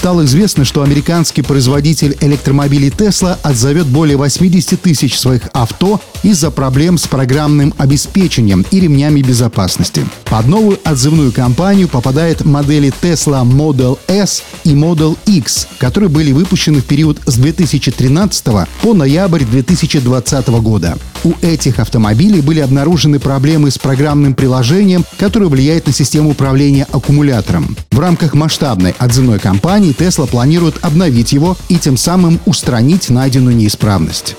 стало известно, что американский производитель электромобилей Tesla отзовет более 80 тысяч своих авто из-за проблем с программным обеспечением и ремнями безопасности. Под новую отзывную кампанию попадают модели Tesla Model S и Model X, которые были выпущены в период с 2013 по ноябрь 2020 года. У этих автомобилей были обнаружены проблемы с программным приложением, которое влияет на систему управления аккумулятором. В рамках масштабной отзывной кампании Tesla планирует обновить его и тем самым устранить найденную неисправность.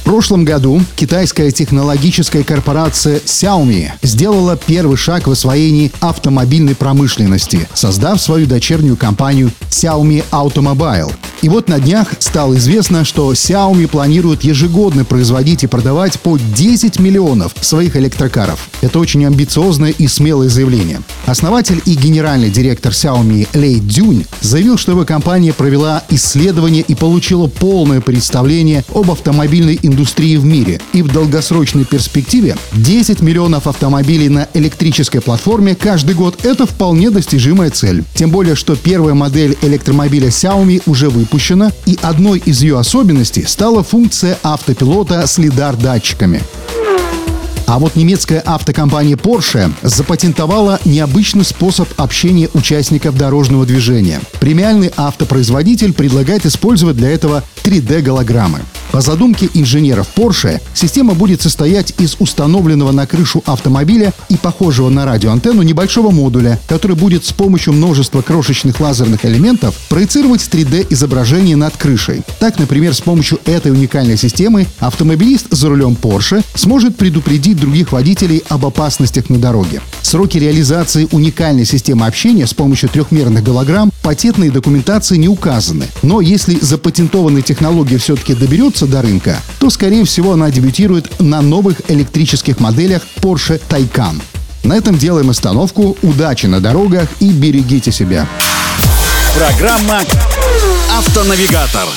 В прошлом году китайская технологическая корпорация Xiaomi сделала первый шаг в освоении автомобильной промышленности, создав свою дочернюю компанию Xiaomi Automobile. И вот на днях стало известно, что Xiaomi планирует ежегодно производить и продавать по 10 миллионов своих электрокаров. Это очень амбициозное и смелое заявление. Основатель и генеральный директор Xiaomi Лей Дюнь заявил, что его компания провела исследование и получила полное представление об автомобильной индустрии в мире. И в долгосрочной перспективе 10 миллионов автомобилей на электрической платформе каждый год – это вполне достижимая цель. Тем более, что первая модель электромобиля Xiaomi уже выпущена и одной из ее особенностей стала функция автопилота с лидар-датчиками. А вот немецкая автокомпания Porsche запатентовала необычный способ общения участников дорожного движения. Премиальный автопроизводитель предлагает использовать для этого 3D-голограммы. По задумке инженеров Porsche, система будет состоять из установленного на крышу автомобиля и похожего на радиоантенну небольшого модуля, который будет с помощью множества крошечных лазерных элементов проецировать 3D-изображение над крышей. Так, например, с помощью этой уникальной системы автомобилист за рулем Porsche сможет предупредить других водителей об опасностях на дороге. Сроки реализации уникальной системы общения с помощью трехмерных голограмм патентной документации не указаны. Но если запатентованная технология все-таки доберется до рынка, то, скорее всего, она дебютирует на новых электрических моделях Porsche Taycan. На этом делаем остановку. Удачи на дорогах и берегите себя. Программа «Автонавигатор».